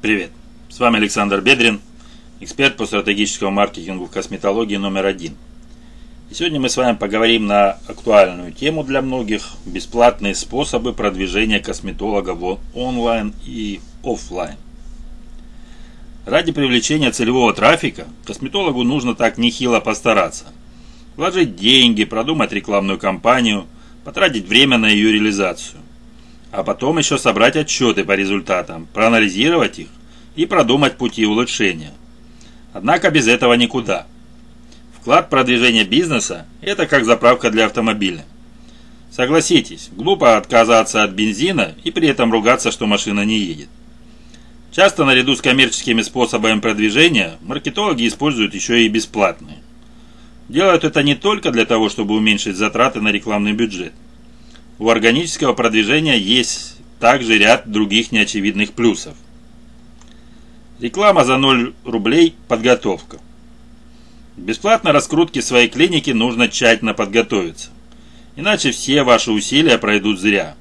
Привет! С вами Александр Бедрин, эксперт по стратегическому маркетингу в косметологии номер один. И сегодня мы с вами поговорим на актуальную тему для многих – бесплатные способы продвижения косметолога в онлайн и офлайн. Ради привлечения целевого трафика косметологу нужно так нехило постараться. Вложить деньги, продумать рекламную кампанию, потратить время на ее реализацию а потом еще собрать отчеты по результатам, проанализировать их и продумать пути улучшения. Однако без этого никуда. Вклад в продвижение бизнеса – это как заправка для автомобиля. Согласитесь, глупо отказаться от бензина и при этом ругаться, что машина не едет. Часто наряду с коммерческими способами продвижения маркетологи используют еще и бесплатные. Делают это не только для того, чтобы уменьшить затраты на рекламный бюджет – у органического продвижения есть также ряд других неочевидных плюсов. Реклама за 0 рублей – подготовка. Бесплатно раскрутке своей клиники нужно тщательно подготовиться. Иначе все ваши усилия пройдут зря.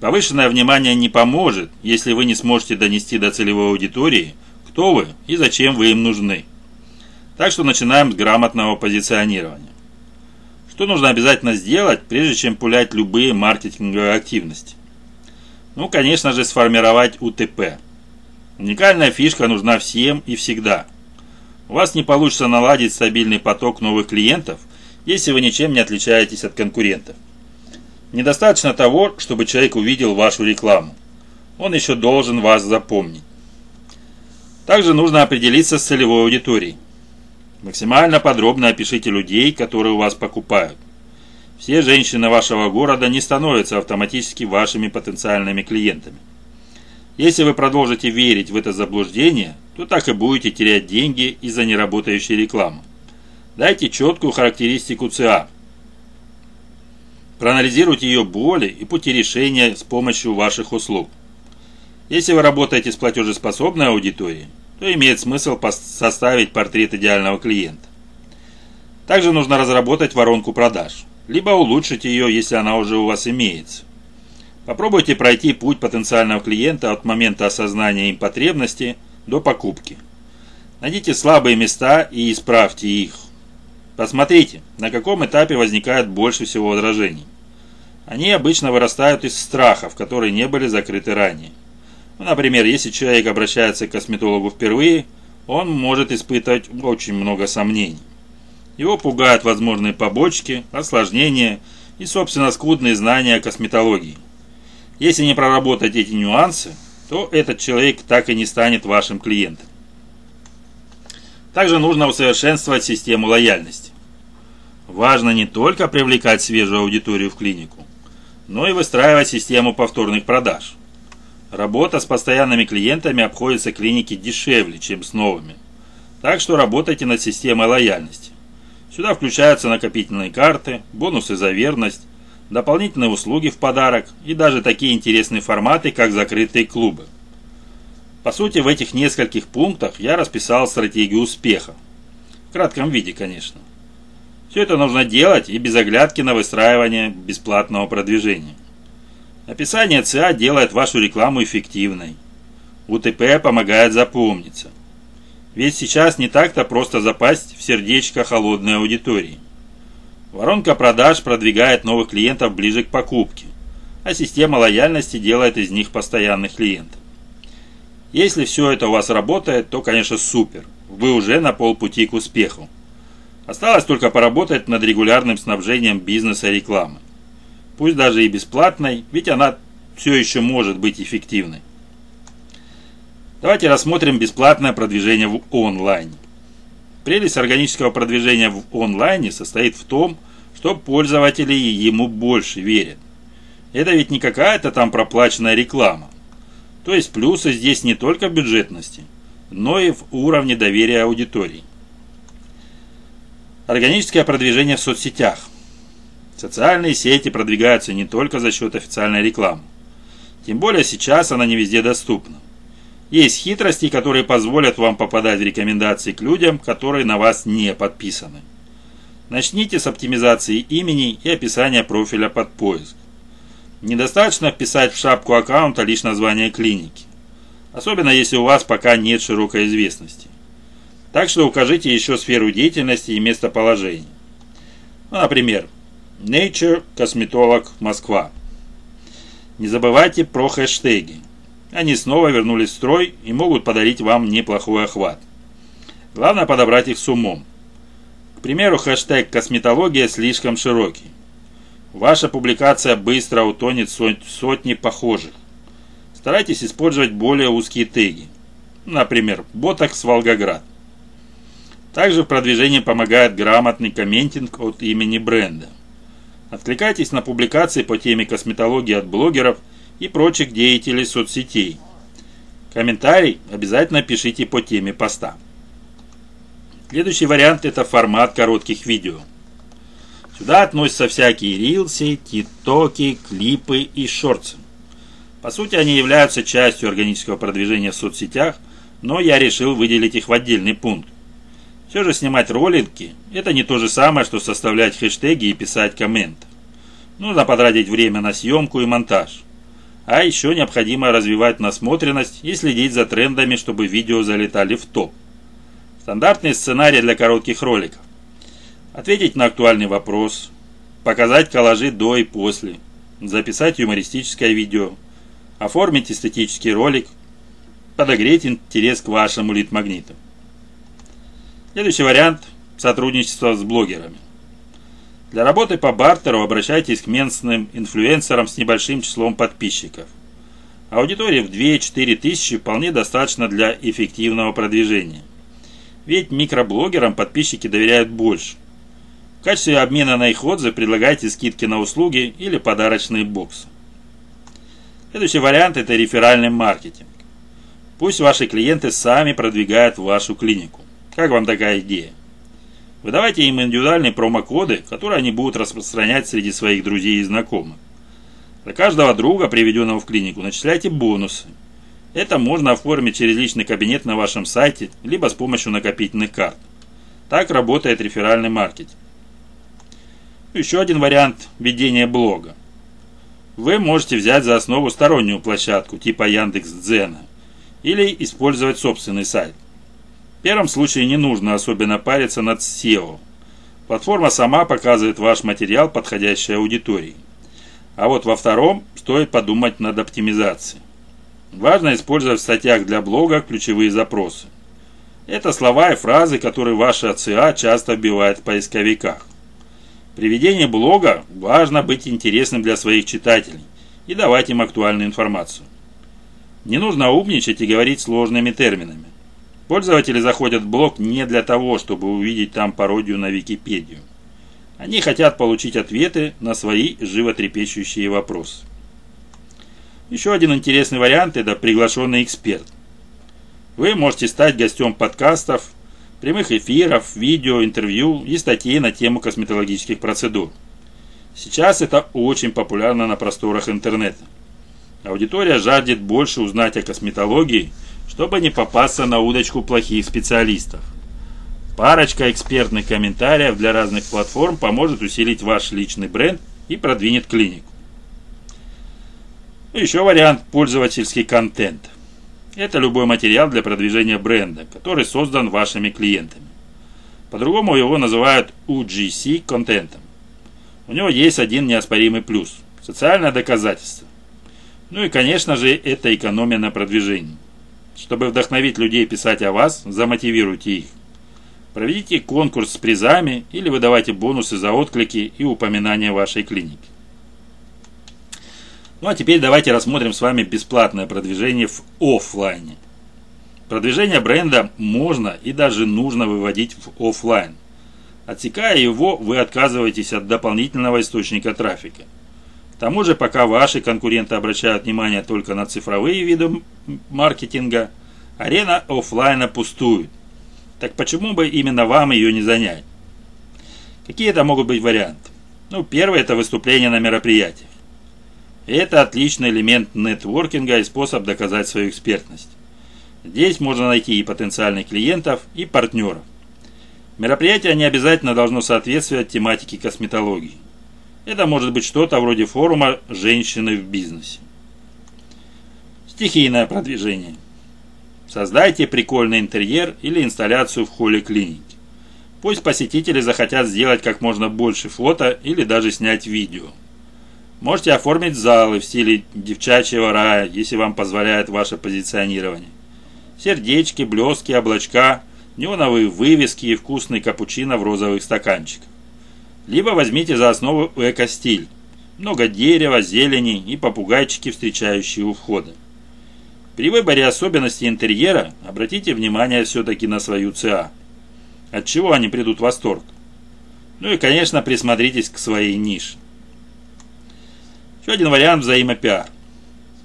Повышенное внимание не поможет, если вы не сможете донести до целевой аудитории, кто вы и зачем вы им нужны. Так что начинаем с грамотного позиционирования. Что нужно обязательно сделать, прежде чем пулять любые маркетинговые активности? Ну, конечно же, сформировать УТП. Уникальная фишка нужна всем и всегда. У вас не получится наладить стабильный поток новых клиентов, если вы ничем не отличаетесь от конкурентов. Недостаточно того, чтобы человек увидел вашу рекламу. Он еще должен вас запомнить. Также нужно определиться с целевой аудиторией. Максимально подробно опишите людей, которые у вас покупают. Все женщины вашего города не становятся автоматически вашими потенциальными клиентами. Если вы продолжите верить в это заблуждение, то так и будете терять деньги из-за неработающей рекламы. Дайте четкую характеристику ЦА. Проанализируйте ее боли и пути решения с помощью ваших услуг. Если вы работаете с платежеспособной аудиторией, то имеет смысл составить портрет идеального клиента. Также нужно разработать воронку продаж, либо улучшить ее, если она уже у вас имеется. Попробуйте пройти путь потенциального клиента от момента осознания им потребности до покупки. Найдите слабые места и исправьте их. Посмотрите, на каком этапе возникает больше всего возражений. Они обычно вырастают из страхов, которые не были закрыты ранее. Ну, например, если человек обращается к косметологу впервые, он может испытывать очень много сомнений. Его пугают возможные побочки, осложнения и, собственно, скудные знания о косметологии. Если не проработать эти нюансы, то этот человек так и не станет вашим клиентом. Также нужно усовершенствовать систему лояльности. Важно не только привлекать свежую аудиторию в клинику, но и выстраивать систему повторных продаж. Работа с постоянными клиентами обходится клинике дешевле, чем с новыми. Так что работайте над системой лояльности. Сюда включаются накопительные карты, бонусы за верность, дополнительные услуги в подарок и даже такие интересные форматы, как закрытые клубы. По сути, в этих нескольких пунктах я расписал стратегию успеха. В кратком виде, конечно. Все это нужно делать и без оглядки на выстраивание бесплатного продвижения. Описание ЦА делает вашу рекламу эффективной. УТП помогает запомниться. Ведь сейчас не так-то просто запасть в сердечко холодной аудитории. Воронка продаж продвигает новых клиентов ближе к покупке, а система лояльности делает из них постоянных клиентов. Если все это у вас работает, то, конечно, супер. Вы уже на полпути к успеху. Осталось только поработать над регулярным снабжением бизнеса рекламы пусть даже и бесплатной, ведь она все еще может быть эффективной. Давайте рассмотрим бесплатное продвижение в онлайне. Прелесть органического продвижения в онлайне состоит в том, что пользователи ему больше верят. Это ведь не какая-то там проплаченная реклама. То есть плюсы здесь не только в бюджетности, но и в уровне доверия аудитории. Органическое продвижение в соцсетях. Социальные сети продвигаются не только за счет официальной рекламы. Тем более сейчас она не везде доступна. Есть хитрости, которые позволят вам попадать в рекомендации к людям, которые на вас не подписаны. Начните с оптимизации имени и описания профиля под поиск. Недостаточно вписать в шапку аккаунта лишь название клиники. особенно если у вас пока нет широкой известности. Так что укажите еще сферу деятельности и местоположение. Ну, например, Nature Косметолог Москва. Не забывайте про хэштеги. Они снова вернулись в строй и могут подарить вам неплохой охват. Главное подобрать их с умом. К примеру, хэштег «Косметология» слишком широкий. Ваша публикация быстро утонет в сотни похожих. Старайтесь использовать более узкие теги. Например, «Ботокс Волгоград». Также в продвижении помогает грамотный комментинг от имени бренда. Откликайтесь на публикации по теме косметологии от блогеров и прочих деятелей соцсетей. Комментарий обязательно пишите по теме поста. Следующий вариант это формат коротких видео. Сюда относятся всякие рилсы, тиктоки, клипы и шорты. По сути, они являются частью органического продвижения в соцсетях, но я решил выделить их в отдельный пункт. Все же снимать ролики – это не то же самое, что составлять хэштеги и писать комменты. Нужно потратить время на съемку и монтаж. А еще необходимо развивать насмотренность и следить за трендами, чтобы видео залетали в топ. Стандартный сценарий для коротких роликов. Ответить на актуальный вопрос, показать коллажи до и после, записать юмористическое видео, оформить эстетический ролик, подогреть интерес к вашему лид-магниту. Следующий вариант – сотрудничество с блогерами. Для работы по бартеру обращайтесь к местным инфлюенсерам с небольшим числом подписчиков. Аудитории в 2-4 тысячи вполне достаточно для эффективного продвижения. Ведь микроблогерам подписчики доверяют больше. В качестве обмена на их отзывы предлагайте скидки на услуги или подарочные боксы. Следующий вариант – это реферальный маркетинг. Пусть ваши клиенты сами продвигают вашу клинику. Как вам такая идея? Выдавайте им индивидуальные промокоды, которые они будут распространять среди своих друзей и знакомых. Для каждого друга, приведенного в клинику, начисляйте бонусы. Это можно оформить через личный кабинет на вашем сайте, либо с помощью накопительных карт. Так работает реферальный маркетинг. Еще один вариант ведения блога. Вы можете взять за основу стороннюю площадку типа Яндекс.Дзена или использовать собственный сайт. В первом случае не нужно особенно париться над SEO. Платформа сама показывает ваш материал подходящей аудитории. А вот во втором стоит подумать над оптимизацией. Важно использовать в статьях для блога ключевые запросы. Это слова и фразы, которые ваши АЦА часто вбивают в поисковиках. При ведении блога важно быть интересным для своих читателей и давать им актуальную информацию. Не нужно умничать и говорить сложными терминами. Пользователи заходят в блог не для того, чтобы увидеть там пародию на Википедию. Они хотят получить ответы на свои животрепещущие вопросы. Еще один интересный вариант – это приглашенный эксперт. Вы можете стать гостем подкастов, прямых эфиров, видео, интервью и статей на тему косметологических процедур. Сейчас это очень популярно на просторах интернета. Аудитория жаждет больше узнать о косметологии – чтобы не попасться на удочку плохих специалистов. Парочка экспертных комментариев для разных платформ поможет усилить ваш личный бренд и продвинет клинику. Еще вариант – пользовательский контент. Это любой материал для продвижения бренда, который создан вашими клиентами. По-другому его называют UGC контентом. У него есть один неоспоримый плюс – социальное доказательство. Ну и, конечно же, это экономия на продвижении. Чтобы вдохновить людей писать о вас, замотивируйте их. Проведите конкурс с призами или выдавайте бонусы за отклики и упоминания вашей клиники. Ну а теперь давайте рассмотрим с вами бесплатное продвижение в офлайне. Продвижение бренда можно и даже нужно выводить в офлайн. Отсекая его, вы отказываетесь от дополнительного источника трафика. К тому же, пока ваши конкуренты обращают внимание только на цифровые виды маркетинга, арена офлайна пустует. Так почему бы именно вам ее не занять? Какие это могут быть варианты? Ну, первый – это выступление на мероприятиях. Это отличный элемент нетворкинга и способ доказать свою экспертность. Здесь можно найти и потенциальных клиентов, и партнеров. Мероприятие не обязательно должно соответствовать тематике косметологии. Это может быть что-то вроде форума «Женщины в бизнесе». Стихийное продвижение. Создайте прикольный интерьер или инсталляцию в холле клиники. Пусть посетители захотят сделать как можно больше фото или даже снять видео. Можете оформить залы в стиле девчачьего рая, если вам позволяет ваше позиционирование. Сердечки, блески, облачка, неоновые вывески и вкусный капучино в розовых стаканчиках. Либо возьмите за основу эко-стиль. Много дерева, зелени и попугайчики, встречающие у входа. При выборе особенностей интерьера обратите внимание все-таки на свою ЦА. От чего они придут в восторг? Ну и, конечно, присмотритесь к своей нише. Еще один вариант взаимопиар.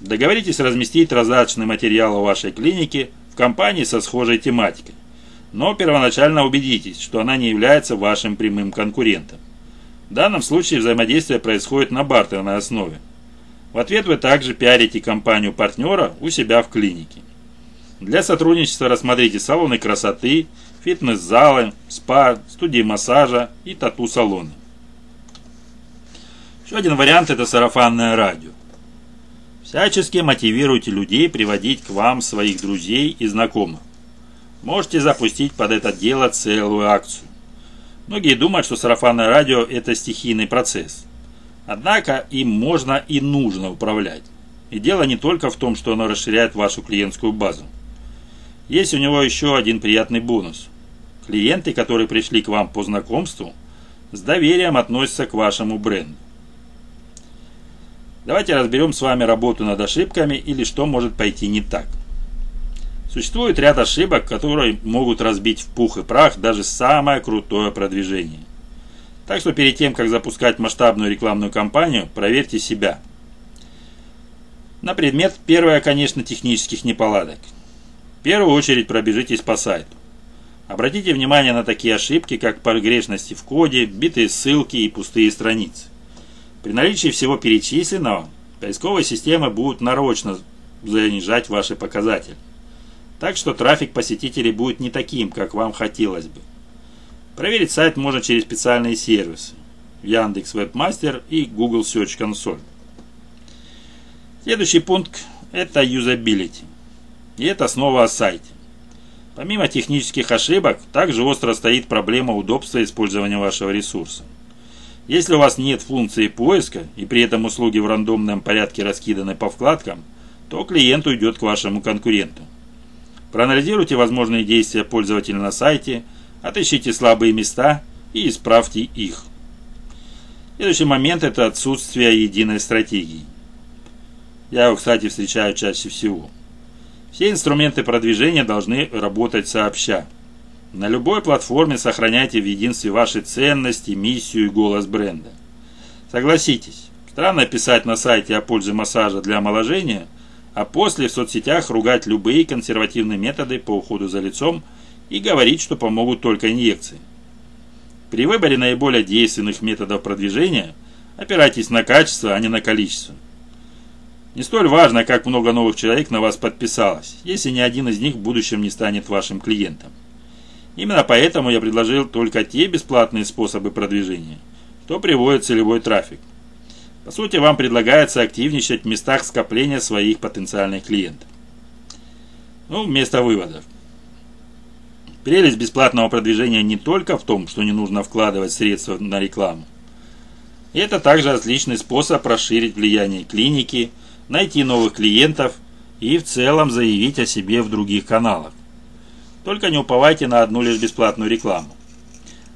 Договоритесь разместить раздаточный материал у вашей клиники в компании со схожей тематикой. Но первоначально убедитесь, что она не является вашим прямым конкурентом. В данном случае взаимодействие происходит на бартерной основе. В ответ вы также пиарите компанию партнера у себя в клинике. Для сотрудничества рассмотрите салоны красоты, фитнес-залы, спа, студии массажа и тату-салоны. Еще один вариант – это сарафанное радио. Всячески мотивируйте людей приводить к вам своих друзей и знакомых. Можете запустить под это дело целую акцию. Многие думают, что сарафанное радио – это стихийный процесс. Однако им можно и нужно управлять. И дело не только в том, что оно расширяет вашу клиентскую базу. Есть у него еще один приятный бонус. Клиенты, которые пришли к вам по знакомству, с доверием относятся к вашему бренду. Давайте разберем с вами работу над ошибками или что может пойти не так. Существует ряд ошибок, которые могут разбить в пух и прах даже самое крутое продвижение. Так что перед тем, как запускать масштабную рекламную кампанию, проверьте себя. На предмет, первое, конечно, технических неполадок. В первую очередь пробежитесь по сайту. Обратите внимание на такие ошибки, как погрешности в коде, битые ссылки и пустые страницы. При наличии всего перечисленного, поисковые системы будут нарочно занижать ваши показатели. Так что трафик посетителей будет не таким, как вам хотелось бы. Проверить сайт можно через специальные сервисы Яндекс Вебмастер и Google Search Console. Следующий пункт – это юзабилити. И это снова о сайте. Помимо технических ошибок, также остро стоит проблема удобства использования вашего ресурса. Если у вас нет функции поиска и при этом услуги в рандомном порядке раскиданы по вкладкам, то клиент уйдет к вашему конкуренту. Проанализируйте возможные действия пользователя на сайте, отыщите слабые места и исправьте их. Следующий момент – это отсутствие единой стратегии. Я его, кстати, встречаю чаще всего. Все инструменты продвижения должны работать сообща. На любой платформе сохраняйте в единстве ваши ценности, миссию и голос бренда. Согласитесь, странно писать на сайте о пользе массажа для омоложения, а после в соцсетях ругать любые консервативные методы по уходу за лицом и говорить, что помогут только инъекции. При выборе наиболее действенных методов продвижения опирайтесь на качество, а не на количество. Не столь важно, как много новых человек на вас подписалось, если ни один из них в будущем не станет вашим клиентом. Именно поэтому я предложил только те бесплатные способы продвижения, что приводит целевой трафик. По сути, вам предлагается активничать в местах скопления своих потенциальных клиентов. Ну, вместо выводов. Прелесть бесплатного продвижения не только в том, что не нужно вкладывать средства на рекламу. Это также отличный способ расширить влияние клиники, найти новых клиентов и в целом заявить о себе в других каналах. Только не уповайте на одну лишь бесплатную рекламу.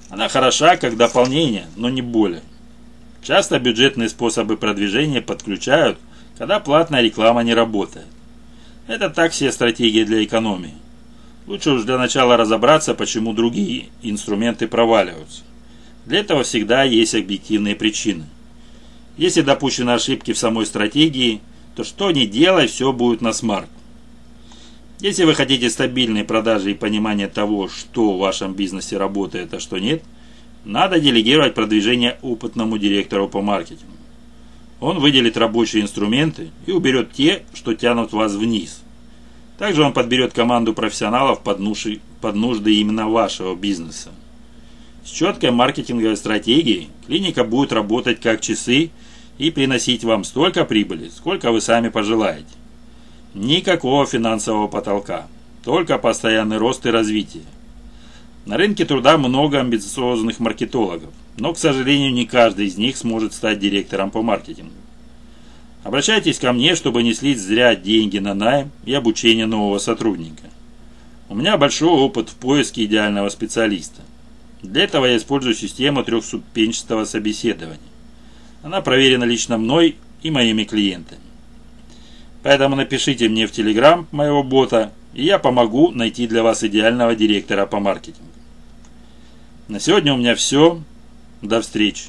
Она хороша как дополнение, но не более. Часто бюджетные способы продвижения подключают, когда платная реклама не работает. Это так все стратегии для экономии. Лучше уж для начала разобраться, почему другие инструменты проваливаются. Для этого всегда есть объективные причины. Если допущены ошибки в самой стратегии, то что ни делай, все будет на смарт. Если вы хотите стабильной продажи и понимания того, что в вашем бизнесе работает, а что нет, надо делегировать продвижение опытному директору по маркетингу. Он выделит рабочие инструменты и уберет те, что тянут вас вниз. Также он подберет команду профессионалов под, нужды, под нужды именно вашего бизнеса. С четкой маркетинговой стратегией клиника будет работать как часы и приносить вам столько прибыли, сколько вы сами пожелаете. Никакого финансового потолка. только постоянный рост и развитие. На рынке труда много амбициозных маркетологов, но, к сожалению, не каждый из них сможет стать директором по маркетингу. Обращайтесь ко мне, чтобы не слить зря деньги на найм и обучение нового сотрудника. У меня большой опыт в поиске идеального специалиста. Для этого я использую систему трехступенчатого собеседования. Она проверена лично мной и моими клиентами. Поэтому напишите мне в Телеграм моего бота, и я помогу найти для вас идеального директора по маркетингу. На сегодня у меня все. До встречи.